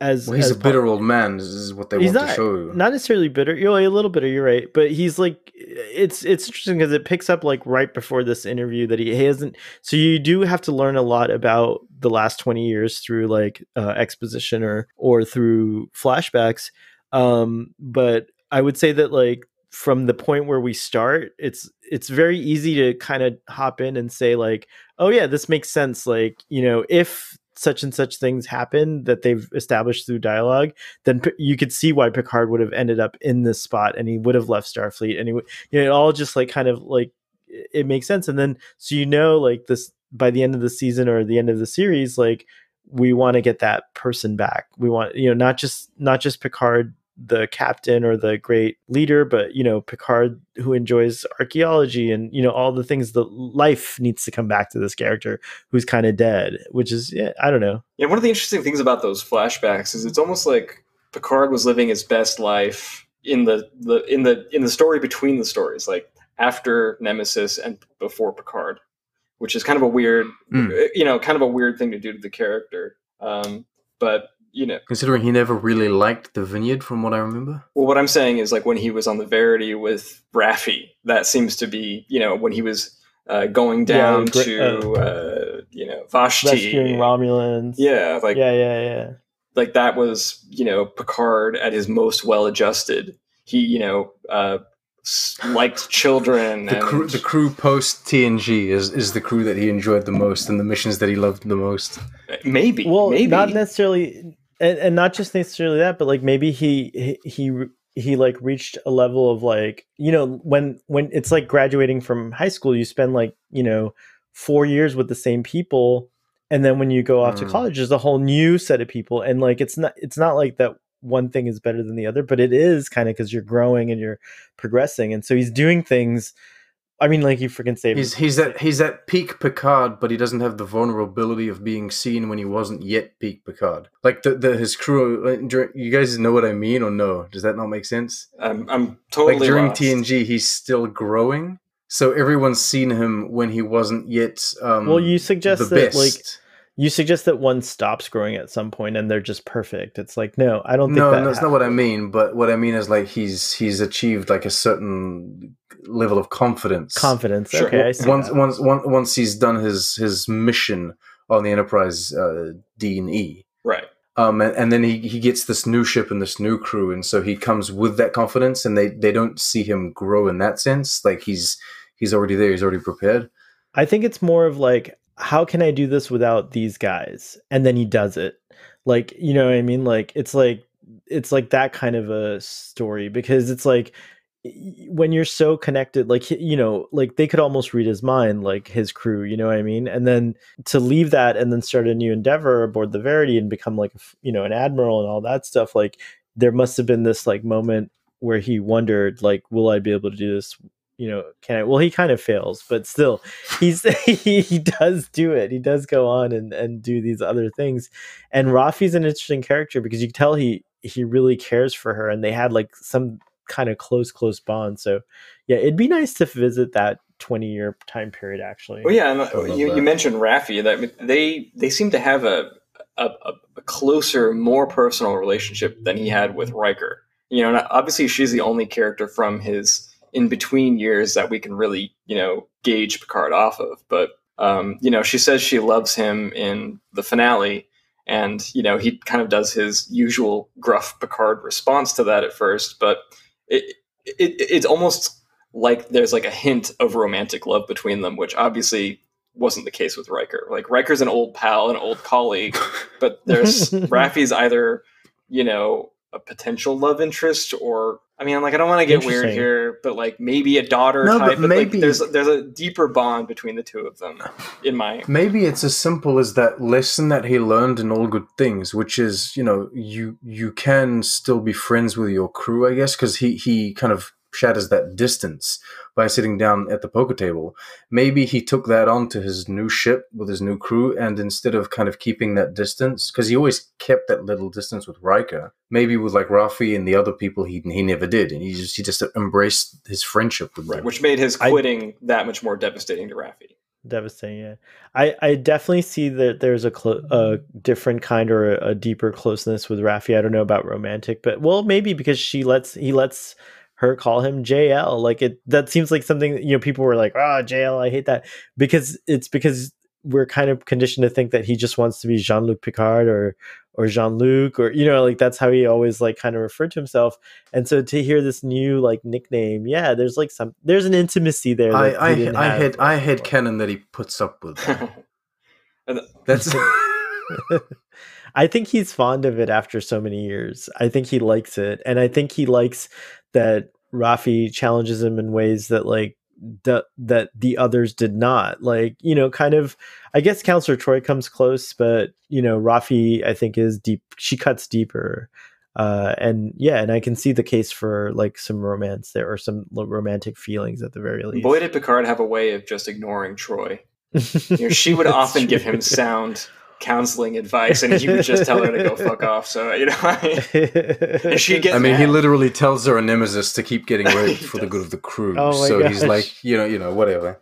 as well, he's as a bitter old man. This is what they want not, to show you. Not necessarily bitter. You're a little bitter. You're right, but he's like it's it's interesting because it picks up like right before this interview that he, he hasn't. So you do have to learn a lot about the last twenty years through like uh, exposition or or through flashbacks. Um, but I would say that like from the point where we start it's it's very easy to kind of hop in and say like oh yeah this makes sense like you know if such and such things happen that they've established through dialogue then P- you could see why picard would have ended up in this spot and he would have left starfleet and he would you know it all just like kind of like it makes sense. And then so you know like this by the end of the season or the end of the series like we want to get that person back. We want you know not just not just picard the captain or the great leader, but you know, Picard who enjoys archaeology and you know all the things that life needs to come back to this character who's kind of dead, which is yeah, I don't know. Yeah, one of the interesting things about those flashbacks is it's almost like Picard was living his best life in the, the in the in the story between the stories, like after Nemesis and before Picard, which is kind of a weird, mm. you know, kind of a weird thing to do to the character. Um, but you know, considering he never really liked the vineyard, from what I remember. Well, what I'm saying is like when he was on the Verity with Raffi, that seems to be you know when he was uh, going down yeah, to uh, uh, you know Vashti, rescuing Romulans. Yeah, like yeah, yeah, yeah. Like that was you know Picard at his most well adjusted. He you know uh, liked children. The, and... crew, the crew post TNG is, is the crew that he enjoyed the most and the missions that he loved the most. Maybe. Well, maybe. not necessarily and, and not just necessarily that, but like maybe he he he he like reached a level of like you know when when it's like graduating from high school, you spend like you know four years with the same people, and then when you go off mm. to college, there's a whole new set of people, and like it's not it's not like that one thing is better than the other, but it is kind of because you're growing and you're progressing, and so he's doing things I mean, like you freaking saved. He's he's at he's at peak Picard, but he doesn't have the vulnerability of being seen when he wasn't yet peak Picard. Like the, the his crew, you guys know what I mean or no? Does that not make sense? I'm I'm totally like during lost. TNG, he's still growing, so everyone's seen him when he wasn't yet. Um, well, you suggest that best. like you suggest that one stops growing at some point and they're just perfect. It's like no, I don't think no, that that's not what I mean. But what I mean is like he's he's achieved like a certain level of confidence. Confidence. Sure. Okay. once, once once once he's done his his mission on the Enterprise uh, D and E. Right. Um, and, and then he, he gets this new ship and this new crew, and so he comes with that confidence, and they, they don't see him grow in that sense. Like he's he's already there, he's already prepared. I think it's more of like how can I do this without these guys? And then he does it. Like, you know what I mean? Like it's like it's like that kind of a story because it's like when you're so connected like you know like they could almost read his mind like his crew you know what i mean and then to leave that and then start a new endeavor aboard the verity and become like you know an admiral and all that stuff like there must have been this like moment where he wondered like will i be able to do this you know, can I? Well, he kind of fails, but still, he's he, he does do it. He does go on and and do these other things. And Raffi's an interesting character because you can tell he he really cares for her, and they had like some kind of close close bond. So, yeah, it'd be nice to visit that 20 year time period actually. Well, yeah, and uh, you, you mentioned Rafi that they they seem to have a, a, a closer, more personal relationship than he had with Riker. You know, uh, obviously she's the only character from his in between years that we can really, you know, gauge Picard off of. But um, you know, she says she loves him in the finale, and you know, he kind of does his usual gruff Picard response to that at first, but it, it it's almost like there's like a hint of romantic love between them, which obviously wasn't the case with Riker. Like Riker's an old pal, an old colleague, but there's Raffi's either, you know, a potential love interest or I mean, like I don't want to get weird here, but like maybe a daughter no, type. But, maybe like, there's there's a deeper bond between the two of them. In my maybe it's as simple as that lesson that he learned in All Good Things, which is you know you you can still be friends with your crew, I guess, because he he kind of shatters that distance by sitting down at the poker table. Maybe he took that on to his new ship with his new crew, and instead of kind of keeping that distance, because he always kept that little distance with Riker, maybe with like Raffi and the other people, he he never did, and he just he just embraced his friendship with right, them. which made his quitting I, that much more devastating to Raffi. Devastating, yeah. I, I definitely see that there's a, clo- a different kind or a, a deeper closeness with Raffi. I don't know about romantic, but well, maybe because she lets he lets her call him JL. Like it that seems like something you know people were like, ah, "Oh, JL, I hate that." Because it's because we're kind of conditioned to think that he just wants to be Jean-Luc Picard or or Jean-Luc or you know like that's how he always like kind of referred to himself. And so to hear this new like nickname, yeah, there's like some there's an intimacy there. I I, I had I had canon that he puts up with. That's I think he's fond of it after so many years. I think he likes it, and I think he likes that Raffi challenges him in ways that like the, that the others did not. Like, you know, kind of I guess Counselor Troi comes close, but you know, Raffi I think is deep she cuts deeper. Uh, and yeah, and I can see the case for like some romance there or some romantic feelings at the very least. Boy, did Picard have a way of just ignoring Troi you know, she would often true. give him sound counseling advice, and he would just tell her to go fuck off. So you know, and she gets. I mean, mad. he literally tells her a nemesis to keep getting raped for does. the good of the crew. Oh so gosh. he's like, you know, you know, whatever.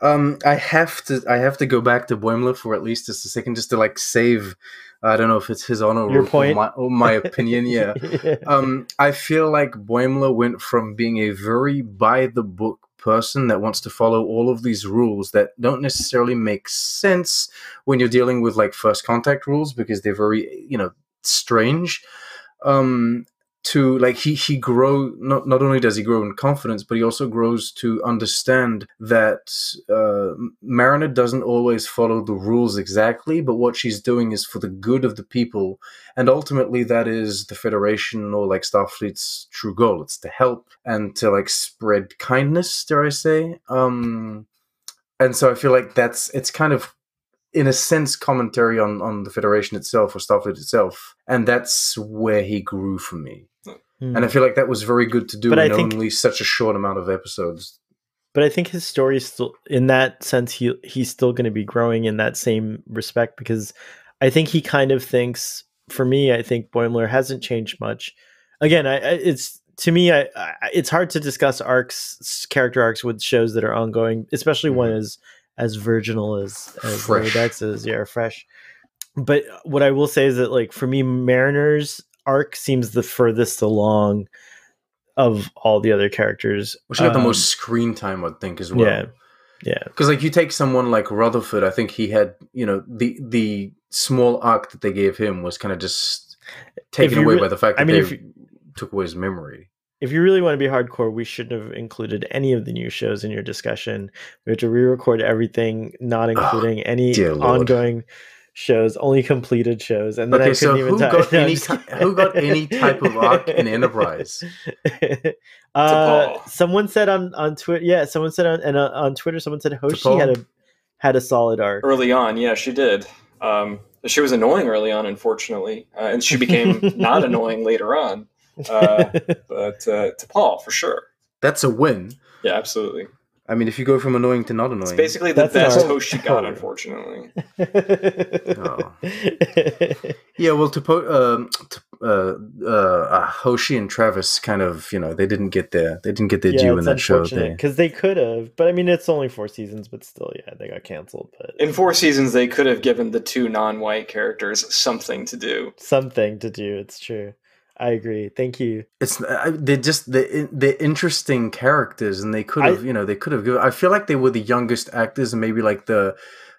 Um, I have to, I have to go back to Boimler for at least just a second, just to like save. I don't know if it's his honor Your or, point? my, or my opinion. Yeah. yeah. Um, I feel like Boimler went from being a very by the book person that wants to follow all of these rules that don't necessarily make sense when you're dealing with like first contact rules because they're very you know strange. Um to like he he grow not not only does he grow in confidence but he also grows to understand that uh, Mariner doesn't always follow the rules exactly but what she's doing is for the good of the people. And ultimately that is the Federation or like Starfleet's true goal it's to help and to like spread kindness dare I say. Um and so I feel like that's it's kind of in a sense commentary on on the Federation itself or Starfleet itself and that's where he grew for me Mm. And I feel like that was very good to do but in I think, only such a short amount of episodes. But I think his story is still, in that sense, he he's still going to be growing in that same respect because I think he kind of thinks. For me, I think Boimler hasn't changed much. Again, I, I it's to me, I, I, it's hard to discuss arcs, character arcs with shows that are ongoing, especially mm-hmm. one as as virginal as as Decks is, yeah, fresh. But what I will say is that, like for me, Mariners arc seems the furthest along of all the other characters. Which got um, the most screen time, I would think, as well. Yeah, yeah. Because like you take someone like Rutherford, I think he had you know the the small arc that they gave him was kind of just taken away re- by the fact that I mean, they you, took away his memory. If you really want to be hardcore, we shouldn't have included any of the new shows in your discussion. We have to re-record everything, not including oh, any ongoing shows, only completed shows, and then okay, I couldn't so even who got any who got any type of arc in Enterprise? uh, someone said on on Twitter, yeah, someone said on and uh, on Twitter, someone said Hoshi had a had a solid arc early on. Yeah, she did. Um, she was annoying early on, unfortunately, uh, and she became not annoying later on. Uh, but uh, Paul, for sure. That's a win. Yeah, absolutely. I mean, if you go from annoying to not annoying, it's basically the best host she got, unfortunately. oh. Yeah, well, to put um, uh, uh, uh, Hoshi and Travis kind of, you know, they didn't get their they didn't get their yeah, due in that show because they could have, but I mean, it's only four seasons, but still, yeah, they got canceled. But in four seasons, they could have given the two non-white characters something to do. Something to do. It's true. I agree. Thank you. It's they're just the the interesting characters, and they could have you know they could have. I feel like they were the youngest actors, and maybe like the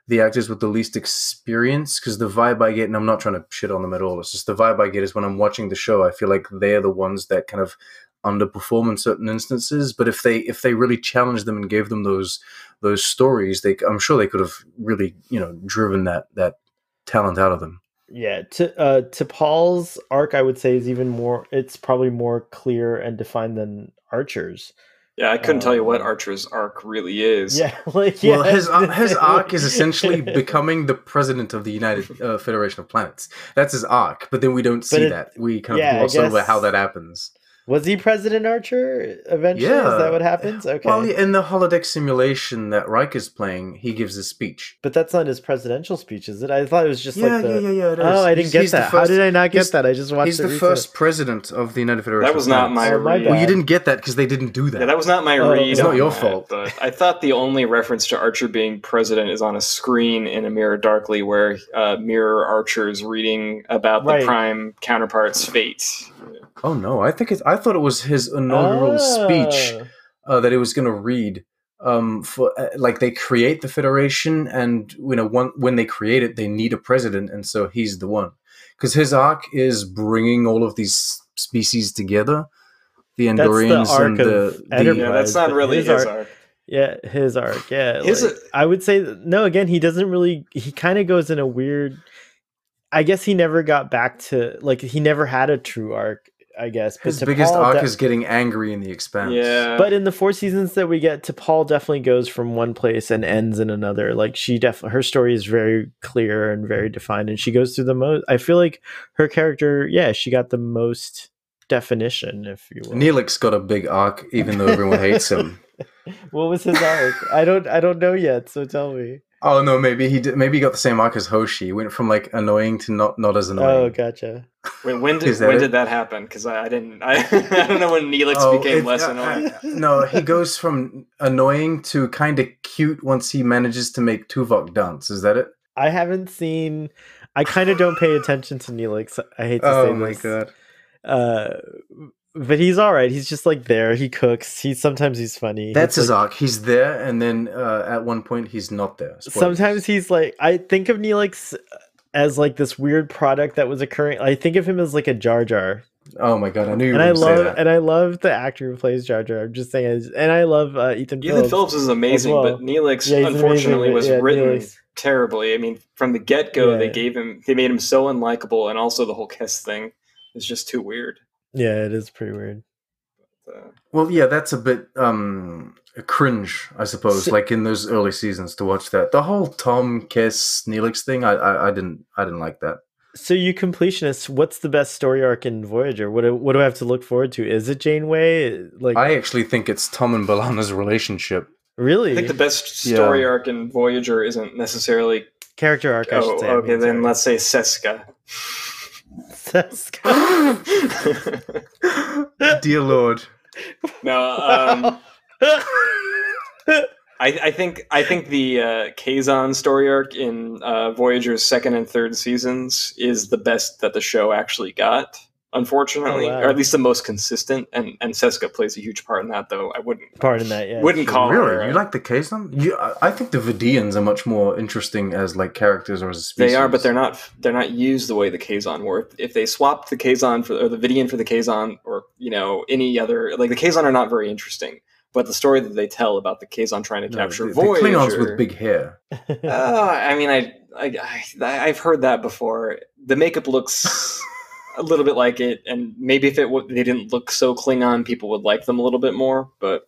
the actors with the least experience. Because the vibe I get, and I'm not trying to shit on them at all. It's just the vibe I get is when I'm watching the show. I feel like they're the ones that kind of underperform in certain instances. But if they if they really challenged them and gave them those those stories, they I'm sure they could have really you know driven that that talent out of them. Yeah, to uh, T'Pol's arc, I would say is even more. It's probably more clear and defined than Archer's. Yeah, I couldn't um, tell you what um, Archer's arc really is. Yeah, like yeah, well, his uh, his arc is essentially becoming the president of the United uh, Federation of Planets. That's his arc, but then we don't see it, that. We kind of yeah, gloss over how that happens. Was he President Archer eventually? Yeah. Is that what happens? Okay. Well, in the holodeck simulation that Riker is playing, he gives a speech. But that's not his presidential speech, is it? I thought it was just yeah, like the... yeah, yeah, yeah. Oh, I didn't he's, get he's that. First, How did I not get that? I just watched. He's the first president of the United Federation. That was not my oh, read. Well, you didn't get that because they didn't do that. Yeah, that was not my oh, read. It's not your that, fault. But I thought the only reference to Archer being president is on a screen in a Mirror Darkly, where uh, Mirror Archer is reading about right. the Prime counterpart's fate. Oh no, I think it's. I thought it was his inaugural speech ah. uh, that he was going to read. Um, for uh, like they create the federation, and you know, one, when they create it, they need a president, and so he's the one. Because his arc is bringing all of these species together, the Andorians the and the, the yeah, that's not really his, his arc. arc. Yeah, his arc. Yeah, his, like, I would say no. Again, he doesn't really. He kind of goes in a weird. I guess he never got back to like he never had a true arc I guess. His biggest arc de- is getting angry in the expanse. Yeah. But in the four seasons that we get, T'Pol definitely goes from one place and ends in another. Like she definitely, her story is very clear and very defined, and she goes through the most. I feel like her character, yeah, she got the most definition, if you will. Neelix got a big arc, even though everyone hates him. what was his arc? I don't, I don't know yet. So tell me. Oh no, maybe he did. Maybe he got the same arc as Hoshi. He went from like annoying to not not as annoying. Oh, gotcha. Wait, when did when it? did that happen? Because I, I, didn't. I, I don't know when Neelix oh, became less uh, annoying. No, he goes from annoying to kind of cute once he manages to make Tuvok dance. Is that it? I haven't seen. I kind of don't pay attention to Neelix. I hate to oh, say this. Oh my god. Uh, but he's all right. He's just like there. He cooks. He sometimes he's funny. That's his like, arc. He's there, and then uh, at one point he's not there. Spoilers. Sometimes he's like I think of Neelix as like this weird product that was occurring. I think of him as like a Jar Jar. Oh my god, I knew you. And I love and I love the actor who plays Jar Jar. I'm just saying, and I love uh, Ethan. Ethan Phillips, Phillips is amazing, well. but Neelix yeah, unfortunately amazing, was yeah, written Neelix. terribly. I mean, from the get go, yeah. they gave him they made him so unlikable, and also the whole Kes thing is just too weird. Yeah, it is pretty weird. Well, yeah, that's a bit um cringe, I suppose. Like in those early seasons to watch that. The whole Tom Kes Neelix thing, I, I, I didn't I didn't like that. So you completionists, what's the best story arc in Voyager? What do, what do I have to look forward to? Is it Janeway? Like I actually think it's Tom and B'Elanna's relationship. Really? I think the best story yeah. arc in Voyager isn't necessarily character arc. I oh, say, okay, I mean, then let's say Seska. Seska. Dear Lord. No, um, I, I, think I think the uh, Kazon story arc in uh, Voyager's second and third seasons is the best that the show actually got. Unfortunately, oh, wow. or at least the most consistent, and and Seska plays a huge part in that. Though I wouldn't part in that, yeah. Wouldn't call it really. Her, you like the Kazon? You, I think the Vidians are much more interesting as like characters or as a species. They are, but they're not. They're not used the way the Kazon were. If they swapped the Kazon for or the Vidian for the Kazon, or you know any other like the Kazon are not very interesting but the story that they tell about the Kazon trying to no, capture the, Voyager, the Klingons with big hair. uh, I mean, I, I, I, have heard that before. The makeup looks a little bit like it, and maybe if it w- they didn't look so Klingon, people would like them a little bit more. But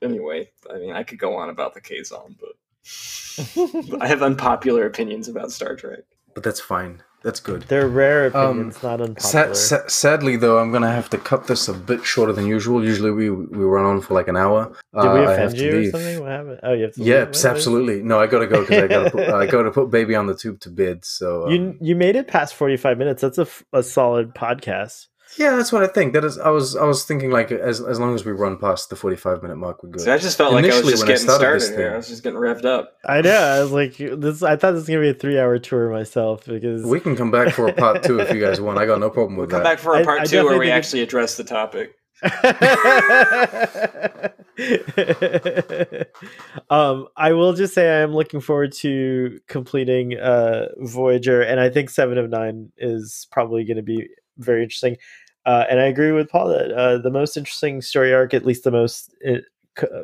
anyway, I mean, I could go on about the Kazon, but I have unpopular opinions about Star Trek. But that's fine. That's good. They're rare opinions, um, not unpopular. Sa- sa- sadly, though, I'm gonna have to cut this a bit shorter than usual. Usually, we we run on for like an hour. Did uh, we offend you or something? What happened? Oh, you have to. Yes, absolutely. No, I gotta go because I gotta put, I gotta put baby on the tube to bed. So um, you you made it past 45 minutes. That's a, a solid podcast. Yeah, that's what I think. That is, I was, I was thinking like as as long as we run past the forty five minute mark, we're good. I just felt Initially, like I was just getting started here. Thing, I was just getting revved up. I know. I was like, this. I thought this was gonna be a three hour tour myself because we can come back for a part two if you guys want. I got no problem with we'll that. Come back for a part I, I two where we actually it... address the topic. um, I will just say I am looking forward to completing uh, Voyager, and I think Seven of Nine is probably going to be very interesting. Uh, and I agree with Paul that uh, the most interesting story arc, at least the most it,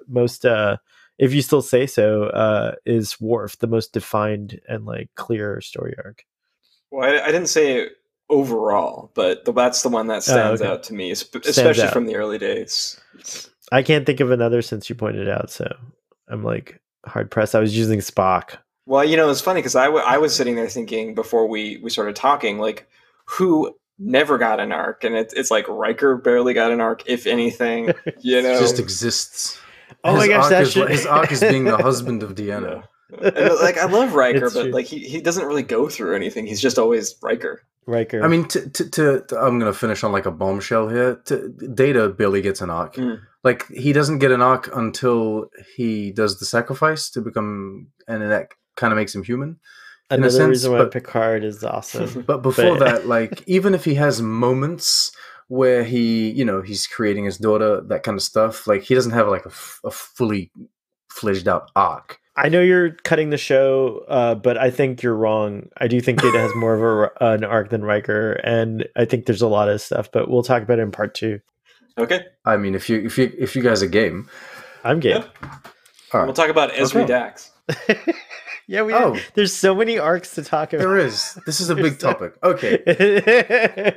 most uh, if you still say so, uh, is Worf, the most defined and like clear story arc. Well, I, I didn't say overall, but the, that's the one that oh, stands oh, okay. out to me, especially out. from the early days. I can't think of another since you pointed out, so I'm like hard pressed. I was using Spock. Well, you know, it's funny because I, w- I was sitting there thinking before we, we started talking, like, who never got an arc? And it, it's like Riker barely got an arc, if anything, you know. just exists. Oh his my gosh, that should... his arc is being the husband of Deanna. Yeah. And, like I love Riker, but like he, he doesn't really go through anything. He's just always Riker. Riker. I mean, to, to, to, I'm gonna finish on like a bombshell here. To, Data barely gets an arc. Mm. Like he doesn't get an arc until he does the sacrifice to become, and that kind of makes him human. Another sense, reason why but, Picard is awesome. But before but... that, like even if he has moments where he, you know, he's creating his daughter, that kind of stuff, like he doesn't have like a, a fully fledged out arc. I know you're cutting the show, uh, but I think you're wrong. I do think Data has more of a, an arc than Riker, and I think there's a lot of stuff. But we'll talk about it in part two. Okay. I mean, if you if you if you guys are game, I'm game. Yeah. Right. We'll talk about Ezri okay. Dax. Yeah, we. Oh. There's so many arcs to talk about. There is. This is a big topic. Okay.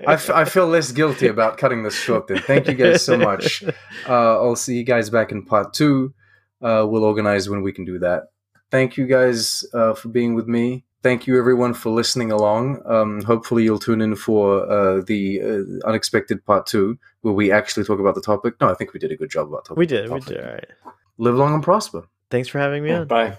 I, f- I feel less guilty about cutting this short. Then thank you guys so much. Uh, I'll see you guys back in part two. Uh, we'll organize when we can do that. Thank you guys uh, for being with me. Thank you everyone for listening along. Um, hopefully you'll tune in for uh, the uh, unexpected part two, where we actually talk about the topic. No, I think we did a good job about topic. We did. We did. All right. Live long and prosper. Thanks for having me on. Bye.